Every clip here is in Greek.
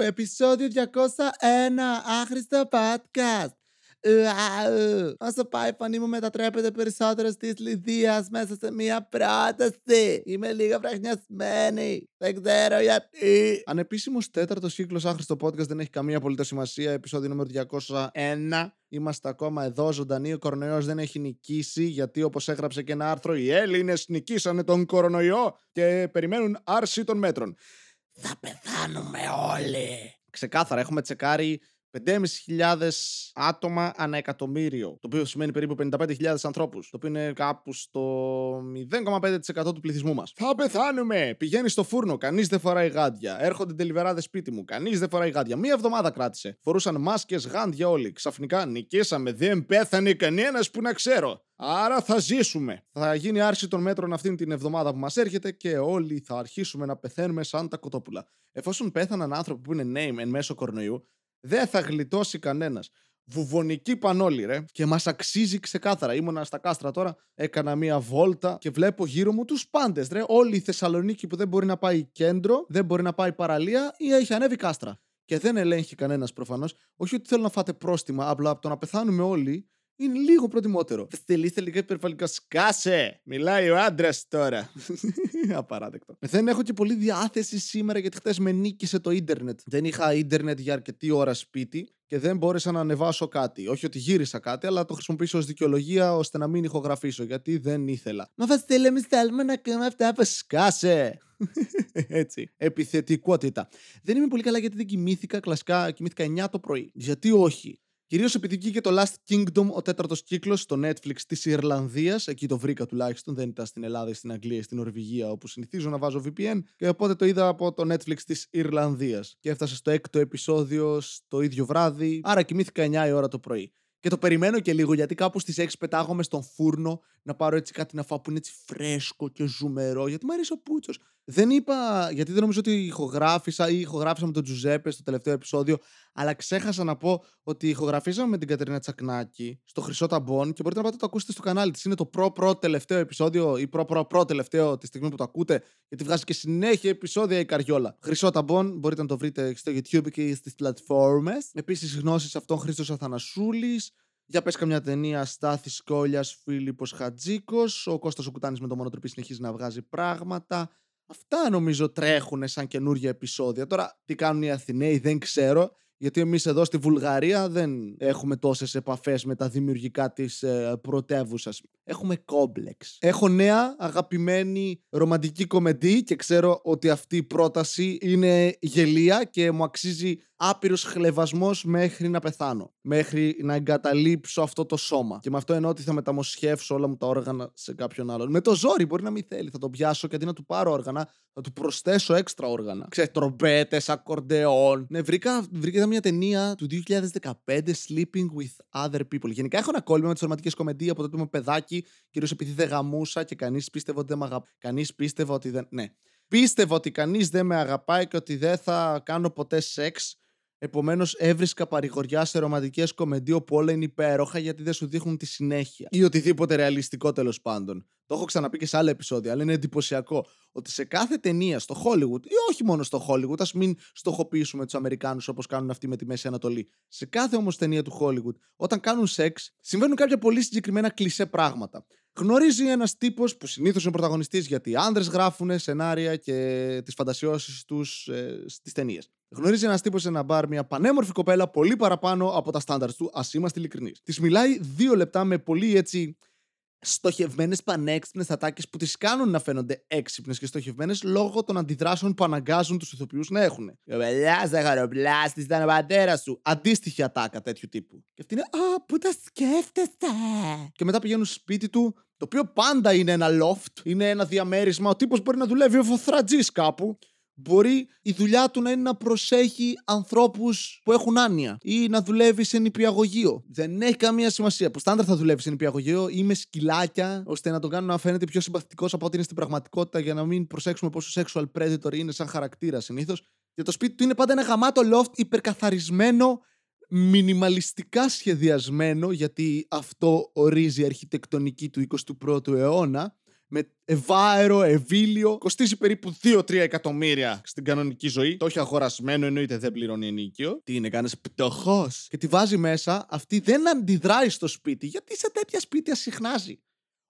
επεισόδιο 201, άχρηστο podcast. Ουαου. Όσο πάει η φωνή μου μετατρέπεται περισσότερο τη Λιδίας μέσα σε μία πρόταση. Είμαι λίγο βραχνιασμένη. Δεν ξέρω γιατί. Ανεπίσημο τέταρτος κύκλος άχρηστο podcast δεν έχει καμία απολύτως σημασία. Επεισόδιο νούμερο 201. Είμαστε ακόμα εδώ ζωντανοί. Ο κορονοϊός δεν έχει νικήσει γιατί όπως έγραψε και ένα άρθρο, οι Έλληνες νικήσανε τον κορονοϊό και περιμένουν άρση των μέτρων. Θα πεθάνουμε όλοι. Ξεκάθαρα, έχουμε τσεκάρει 5.500 άτομα ανά εκατομμύριο. Το οποίο σημαίνει περίπου 55.000 ανθρώπους. Το οποίο είναι κάπου στο 0,5% του πληθυσμού μας. Θα πεθάνουμε! Πηγαίνει στο φούρνο, κανείς δεν φοράει γάντια. Έρχονται τελειβεράδες σπίτι μου, κανείς δεν φοράει γάντια. Μία εβδομάδα κράτησε. Φορούσαν μάσκες, γάντια όλοι. Ξαφνικά νικήσαμε, δεν πέθανε κανένας που να ξέρω. Άρα θα ζήσουμε. Θα γίνει άρση των μέτρων αυτήν την εβδομάδα που μας έρχεται και όλοι θα αρχίσουμε να πεθαίνουμε σαν τα κοτόπουλα. Εφόσον πέθαναν άνθρωποι που είναι name εν μέσω κορονοϊού, δεν θα γλιτώσει κανένας. Βουβονική πανόλη, ρε. Και μας αξίζει ξεκάθαρα. Ήμουνα στα κάστρα τώρα, έκανα μία βόλτα και βλέπω γύρω μου τους πάντες, ρε. Όλη η Θεσσαλονίκη που δεν μπορεί να πάει κέντρο, δεν μπορεί να πάει παραλία ή έχει ανέβει κάστρα. Και δεν ελέγχει κανένας προφανώς. Όχι ότι θέλω να φάτε πρόστιμα, απλά από το να πεθάνουμε όλοι είναι λίγο προτιμότερο. Στελίστε λίγο υπερβολικό. Σκάσε! Μιλάει ο άντρας τώρα. Απαράδεκτο. Δεν έχω και πολύ διάθεση σήμερα γιατί χθες με νίκησε το ίντερνετ. Δεν είχα ίντερνετ για αρκετή ώρα σπίτι και δεν μπόρεσα να ανεβάσω κάτι. Όχι ότι γύρισα κάτι, αλλά το χρησιμοποιήσω ως δικαιολογία ώστε να μην ηχογραφήσω γιατί δεν ήθελα. Μα Βασίλε, εμείς θέλουμε να κάνουμε αυτά που σκάσε. Έτσι. Επιθετικότητα. Δεν είμαι πολύ καλά γιατί δεν κοιμήθηκα. Κλασικά κοιμήθηκα 9 το πρωί. Γιατί όχι; Κυρίως επειδή βγήκε το Last Kingdom, ο τέταρτος κύκλος, στο Netflix της Ιρλανδίας. Εκεί το βρήκα τουλάχιστον. Δεν ήταν στην Ελλάδα, στην Αγγλία, στην Νορβηγία, όπου συνηθίζω να βάζω VPN. Και οπότε το είδα από το Netflix της Ιρλανδίας. Και έφτασε στο έκτο επεισόδιο το ίδιο βράδυ. Άρα κοιμήθηκα 9 η ώρα το πρωί. Και το περιμένω και λίγο γιατί κάπου στις 6 πετάγομαι στον φούρνο να πάρω έτσι κάτι να φάω που είναι έτσι φρέσκο και ζουμερό. Γιατί μου αρέσει ο Πούτσος. Δεν είπα, γιατί δεν νομίζω ότι ηχογράφησα ή ηχογράφησα με τον Τζουζέπε στο τελευταίο επεισόδιο, αλλά ξέχασα να πω ότι ηχογραφήσαμε με την Κατερίνα Τσακνάκη στο Χρυσό Ταμπόν και μπορείτε να πάτε το ακούσετε στο κανάλι της. Είναι το προ-προ τελευταίο επεισόδιο ή προ-προ-προ τελευταίο τη στιγμή που το ακούτε, γιατί βγάζει και συνέχεια επεισόδια η Καριόλα. Χρυσό Ταμπόν μπορείτε να το βρείτε στο YouTube και στις πλατφόρμες. Επίσης γνώσεις αυτών Χρήστος Αθανασούλης. Για πες καμιά ταινία Στάθη Κόλια, Φίλιππος Χατζίκος, ο Κώστας ο Κουτάνης με το μονοτροπή συνεχίζει να βγάζει πράγματα. Αυτά νομίζω τρέχουν σαν καινούργια επεισόδια. Τώρα τι κάνουν οι Αθηναίοι δεν ξέρω. Γιατί εμείς εδώ στη Βουλγαρία δεν έχουμε τόσες επαφές με τα δημιουργικά της ε, πρωτεύουσας. Έχουμε κόμπλεξ. Έχω νέα αγαπημένη ρομαντική κομμεντή και ξέρω ότι αυτή η πρόταση είναι γελία και μου αξίζει άπειρος χλεβασμός μέχρι να πεθάνω. Μέχρι να εγκαταλείψω αυτό το σώμα. Και με αυτό εννοώ ότι θα μεταμοσχεύσω όλα μου τα όργανα σε κάποιον άλλον. Με το ζόρι μπορεί να μην θέλει. Θα το πιάσω και αντί να του πάρω όργανα, θα του προσθέσω έξτρα όργανα. Ξέρετε, τρομπέτες, ακορντεόν. Ναι, βρήκα, βρήκα μια ταινία του 2015, Sleeping with Other People. Γενικά έχω ένα κόλλημα με τις ρομαντικέ κομμεντίες από τότε που είμαι παιδάκι, κυρίως επειδή δεν γαμούσα και κανείς πίστευε ότι δεν με αγαπάει. Κανείς πίστευε ότι δεν. Ναι. Πίστευα ότι κανείς δεν με αγαπάει και ότι δεν θα κάνω ποτέ σεξ Επομένως, έβρισκα παρηγοριά σε ρομαντικές κομμεντί όπου όλα είναι υπέροχα γιατί δεν σου δείχνουν τη συνέχεια. Ή οτιδήποτε ρεαλιστικό τέλος πάντων. Το έχω ξαναπεί και σε άλλα επεισόδια, αλλά είναι εντυπωσιακό ότι σε κάθε ταινία στο Hollywood, ή όχι μόνο στο Hollywood, ας μην στοχοποιήσουμε τους Αμερικάνους όπως κάνουν αυτοί με τη Μέση Ανατολή. Σε κάθε όμως ταινία του Hollywood, όταν κάνουν σεξ, συμβαίνουν κάποια πολύ συγκεκριμένα κλισέ πράγματα. Γνωρίζει ένας τύπος που συνήθως είναι πρωταγωνιστής γιατί οι άνδρες γράφουν σενάρια και τις φαντασιώσεις τους ε, στις ταινίες. Γνωρίζει ένας τύπος σε ένα μπαρ μια πανέμορφη κοπέλα πολύ παραπάνω από τα στάνταρ του, ας είμαστε ειλικρινείς. Της μιλάει δύο λεπτά με πολύ έτσι στοχευμένες πανέξυπνες ατάκες που τι κάνουν να φαίνονται έξυπνες και στοχευμένες λόγω των αντιδράσεων που αναγκάζουν τους ηθοποιούς να έχουν. Βελιά, ζαχαροπλάστη, ήταν ο πατέρας σου. Αντίστοιχη ατάκα τέτοιου τύπου. Και αυτή είναι, Α, πού τα σκέφτεστε. Και μετά πηγαίνουν σπίτι του, το οποίο πάντα είναι ένα loft, είναι ένα διαμέρισμα. Ο τύπος μπορεί να δουλεύει ο φοθρατζή κάπου μπορεί η δουλειά του να είναι να προσέχει ανθρώπους που έχουν άνοια ή να δουλεύει σε νηπιαγωγείο. Δεν έχει καμία σημασία. Που στάνταρ θα δουλεύει σε νηπιαγωγείο ή με σκυλάκια, ώστε να τον κάνουν να φαίνεται πιο συμπαθητικός από ό,τι είναι στην πραγματικότητα για να μην προσέξουμε πόσο sexual predator είναι σαν χαρακτήρα συνήθως. Και το σπίτι του είναι πάντα ένα γαμάτο loft υπερκαθαρισμένο, μινιμαλιστικά σχεδιασμένο, γιατί αυτό ορίζει η αρχιτεκτονική του 21ου αιώνα με ευάερο, ευήλιο. Κοστίζει περίπου 2-3 εκατομμύρια στην κανονική ζωή. Το έχει αγορασμένο, εννοείται δεν πληρώνει ενίκιο. Τι είναι, κάνεις πτωχός. Και τη βάζει μέσα, αυτή δεν αντιδράει στο σπίτι, γιατί σε τέτοια σπίτια συχνάζει.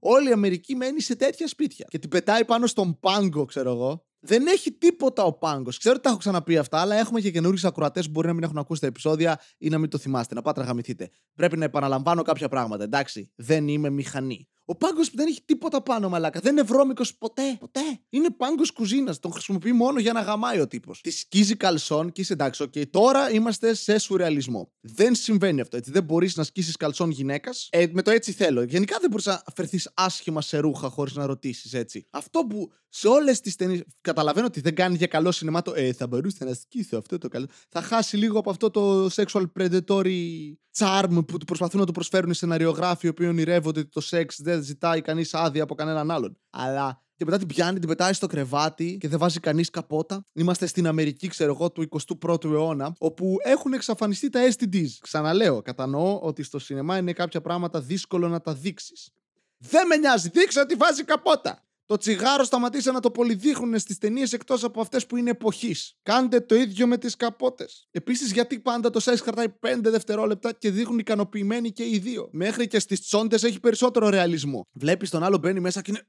Όλη η Αμερική μένει σε τέτοια σπίτια. Και την πετάει πάνω στον πάγκο, ξέρω εγώ. Δεν έχει τίποτα ο πάγκος. Ξέρω ότι τα έχω ξαναπεί αυτά, αλλά έχουμε και καινούριου ακροατές που μπορεί να μην έχουν ακούσει τα επεισόδια ή να μην το θυμάστε. Να πάτε να γαμηθείτε. Πρέπει να επαναλαμβάνω κάποια πράγματα, εντάξει. Δεν είμαι μηχανή. Ο πάγκος που δεν έχει τίποτα πάνω, μαλάκα. Δεν είναι βρώμικος ποτέ. Ποτέ. Είναι πάγκος κουζίνας. Τον χρησιμοποιεί μόνο για να γαμάει ο τύπος. Τη σκίζει καλσόν και είσαι εντάξει, okay, τώρα είμαστε σε σουρεαλισμό. Δεν συμβαίνει αυτό έτσι. Δεν μπορείς να σκίσεις καλσόν γυναίκας ε, με το έτσι θέλω. Γενικά δεν μπορείς να φερθείς άσχημα σε ρούχα χωρίς να ρωτήσεις έτσι. Αυτό που σε όλες τις ταινίε. Καταλαβαίνω ότι δεν κάνει για καλό σινεμά το Ε, θα μπορούσε να σκίσω αυτό το καλό. Θα χάσει λίγο από αυτό το sexual predatory charm που του προσπαθούν να του προσφέρουν οι σεναριογράφοι, οι οποίοι ονειρεύονται ότι το σεξ δεν ζητάει κανείς άδεια από κανέναν άλλον. Αλλά και μετά την πιάνει, την πετάει στο κρεβάτι και δεν βάζει κανείς καπότα. Είμαστε στην Αμερική, ξέρω εγώ, του 21ου αιώνα, όπου έχουν εξαφανιστεί τα STDs. Ξαναλέω, κατανοώ ότι στο σινεμά είναι κάποια πράγματα δύσκολο να τα δείξεις. Δεν με νοιάζει, δείξε ότι βάζει καπότα. Το τσιγάρο σταματήσε να το πολυδείχνουν στις ταινίες εκτός από αυτές που είναι εποχής. Κάντε το ίδιο με τις καπότες. Επίσης, γιατί πάντα το size κρατάει 5 δευτερόλεπτα και δείχνουν ικανοποιημένοι και οι δύο; Μέχρι και στις τσόντες έχει περισσότερο ρεαλισμό. Βλέπεις τον άλλο μπαίνει μέσα και είναι.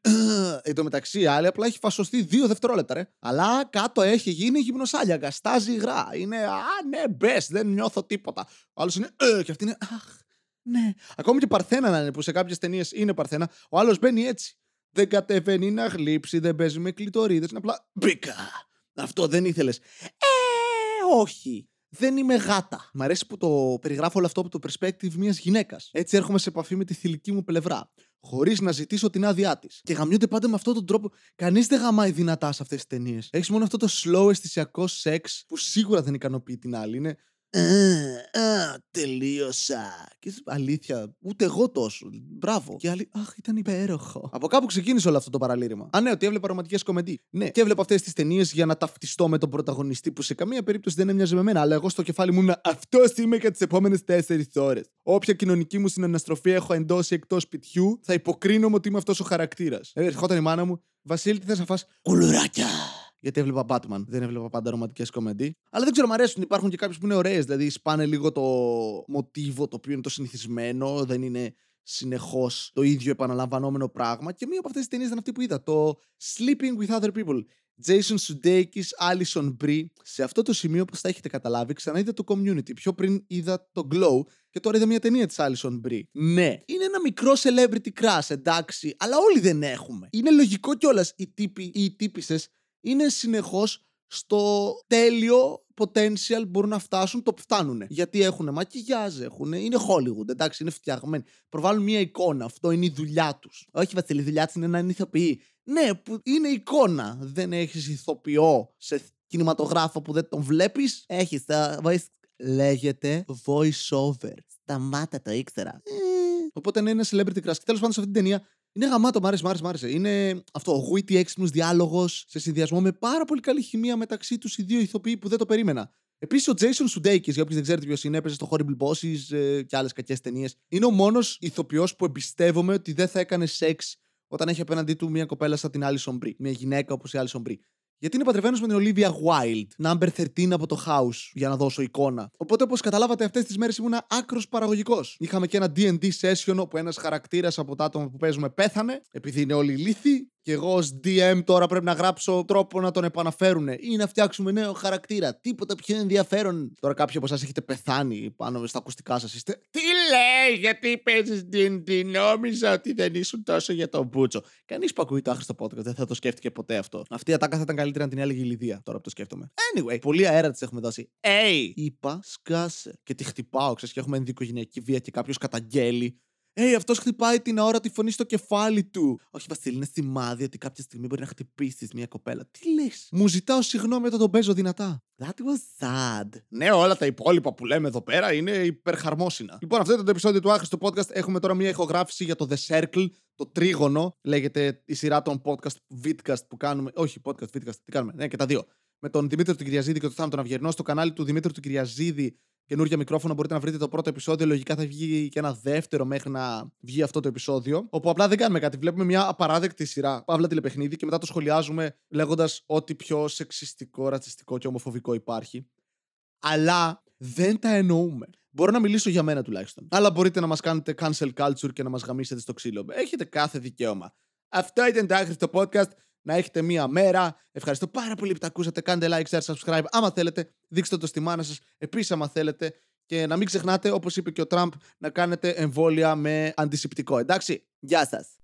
Εν τω μεταξύ, η άλλη απλά έχει φασωστεί 2 δευτερόλεπτα, ρε. Αλλά κάτω έχει γίνει γυμνοσάλια. Γαστάζει υγρά. Είναι. Α, ναι, μπες, δεν νιώθω τίποτα. Ο άλλος είναι. Ε, και αυτή είναι. Αχ, ναι. Ακόμη και παρθένα να είναι που σε κάποιες ταινίες είναι παρθένα. Ο άλλος μπαίνει έτσι δεν κατεβαίνει να γλύψει, δεν παίζει με κλειτορίδες, είναι απλά μπήκα. Αυτό δεν ήθελες. Ε, όχι. Δεν είμαι γάτα. Μ' αρέσει που το περιγράφω όλο αυτό από το perspective μιας γυναίκας. Έτσι έρχομαι σε επαφή με τη θηλυκή μου πλευρά. Χωρίς να ζητήσω την άδειά της. Και γαμιούνται πάντα με αυτόν τον τρόπο. Κανείς δεν γαμάει δυνατά σε αυτές τις ταινίες. Έχεις μόνο αυτό το slow αισθησιακό σεξ που σίγουρα δεν ικανοποιεί την άλλη. Είναι Α, τελείωσα. Και αλήθεια, ούτε εγώ τόσο. Μπράβο. Και άλλοι, Αχ, ήταν υπέροχο. Από κάπου ξεκίνησε όλο αυτό το παραλήρημα. Α, ναι, ότι έβλεπα ρομαντικές κομμεντί. Ναι, και έβλεπα αυτές τις ταινίες για να ταυτιστώ με τον πρωταγωνιστή που σε καμία περίπτωση δεν έμοιαζε με μένα. Αλλά εγώ στο κεφάλι μου ήμουν αυτός είμαι για τις επόμενες 4 ώρες. Όποια κοινωνική μου συναναστροφή έχω εντός ή εκτός σπιτιού, θα υποκρίνομαι ότι είμαι αυτός ο χαρακτήρας. Ε, ερχόταν η μάνα μου, Βασίλη, τι θες να φας; Κουλουράκια γιατί έβλεπα Batman. Δεν έβλεπα πάντα ρομαντικέ κομμεντί. Αλλά δεν ξέρω, μου αρέσουν. Υπάρχουν και κάποιες που είναι ωραίες. Δηλαδή, σπάνε λίγο το μοτίβο το οποίο είναι το συνηθισμένο. Δεν είναι συνεχώς το ίδιο επαναλαμβανόμενο πράγμα. Και μία από αυτές τις ταινίες ήταν αυτή που είδα. Το Sleeping with Other People. Jason Sudeikis, Alison Brie. Σε αυτό το σημείο, όπως θα έχετε καταλάβει, ξαναείδα το community. Πιο πριν είδα το Glow και τώρα είδα μια ταινία της Alison Brie. Ναι, είναι ένα μικρό celebrity crush, εντάξει, αλλά όλοι δεν έχουμε. Είναι λογικό κιόλας οι τύποι ή οι τύπησε είναι συνεχώς στο τέλειο potential μπορούν να φτάσουν, το φτάνουν. Γιατί έχουν μακιγιάζ, έχουν, είναι Hollywood, εντάξει, είναι φτιαγμένοι. Προβάλλουν μια εικόνα, αυτό είναι η δουλειά τους. Όχι, Βασίλη, η δουλειά του είναι να είναι ηθοποιοί. Ναι, που είναι εικόνα. Δεν έχεις ηθοποιό σε κινηματογράφο που δεν τον βλέπεις. Έχεις. voice... Λέγεται voice over. Σταμάτα, το ήξερα. Ε, οπότε είναι ένα celebrity crush. Και τέλος πάντων σε αυτή την ταινία είναι γαμάτο, μ' άρεσε, μ' άρεσε, μ' άρεσε. Είναι αυτό, ο witty έξυπνος διάλογος σε συνδυασμό με πάρα πολύ καλή χημεία μεταξύ τους οι δύο ηθοποιοί που δεν το περίμενα. Επίσης, ο Jason Sudeikis, για όποιους δεν ξέρετε ποιος είναι, έπαιζε στο Horrible Bosses ε, και άλλες κακές ταινίες. Είναι ο μόνος ηθοποιός που εμπιστεύομαι ότι δεν θα έκανε σεξ όταν έχει απέναντί του μια κοπέλα σαν την Alison Brie. Μια γυναίκα όπως η Alison Brie. Γιατί είναι παντρεμένος με την Olivia Wilde, number 13 από το House, για να δώσω εικόνα. Οπότε, όπως καταλάβατε, αυτές τις μέρες ήμουν άκρος παραγωγικός. Είχαμε και ένα DD session όπου ένας χαρακτήρας από τα άτομα που παίζουμε πέθανε, επειδή είναι όλοι λύθοι. Και εγώ ως DM τώρα πρέπει να γράψω τρόπο να τον επαναφέρουν ή να φτιάξουμε νέο χαρακτήρα. Τίποτα πιο ενδιαφέρον. Τώρα κάποιοι από εσάς έχετε πεθάνει πάνω στα ακουστικά σας. Είστε. Τι λέει, γιατί παίζεις την, την νόμιζα ότι δεν ήσουν τόσο για τον Μπούτσο. Κανείς που ακούει το άχρηστο podcast δεν θα το σκέφτηκε ποτέ αυτό. Αυτή η ατάκα θα ήταν καλύτερα να την έλεγε η Λιδία τώρα που το σκέφτομαι. Anyway, πολύ αέρα της έχουμε δώσει. Hey! Είπα, σκάσε. Και τη χτυπάω, ξέρεις και έχουμε ενδικογενειακή βία και κάποιος καταγγέλει Ει, αυτός χτυπάει την αόρατη φωνή στο κεφάλι του. Όχι, Βασίλη, είναι σημάδι ότι κάποια στιγμή μπορεί να χτυπήσεις μια κοπέλα. Τι λες; Μου ζητάω συγγνώμη όταν τον παίζω δυνατά. That was sad. Ναι, όλα τα υπόλοιπα που λέμε εδώ πέρα είναι υπερχαρμόσυνα. Λοιπόν, αυτό ήταν το επεισόδιο του άχρηστου podcast. Έχουμε τώρα μια ηχογράφηση για το The Circle, το τρίγωνο. Λέγεται η σειρά των podcast, vidcast που κάνουμε. Όχι, podcast, vidcast, τι κάνουμε. Ναι, και τα δύο. Με τον Δημήτρη του Κυριαζίδη και τον Θάνο τον Αυγερνό στο κανάλι του Δημήτρη του Κυριαζίδη καινούργια μικρόφωνα. Μπορείτε να βρείτε το πρώτο επεισόδιο. Λογικά θα βγει και ένα δεύτερο μέχρι να βγει αυτό το επεισόδιο. Όπου απλά δεν κάνουμε κάτι. Βλέπουμε μια απαράδεκτη σειρά. Παύλα τηλεπαιχνίδι και μετά το σχολιάζουμε λέγοντας ό,τι πιο σεξιστικό, ρατσιστικό και ομοφοβικό υπάρχει. Αλλά δεν τα εννοούμε. Μπορώ να μιλήσω για μένα τουλάχιστον. Αλλά μπορείτε να μας κάνετε cancel culture και να μας γαμίσετε στο ξύλο. Έχετε κάθε δικαίωμα. Αυτό ήταν το άχρηστο podcast. Να έχετε μία μέρα. Ευχαριστώ πάρα πολύ που τα ακούσατε. Κάντε like, share, subscribe. Άμα θέλετε, δείξτε το στη μάνα σας. Επίσης, άμα θέλετε. Και να μην ξεχνάτε, όπως είπε και ο Τραμπ, να κάνετε εμβόλια με αντισηπτικό. Εντάξει. Γεια σας.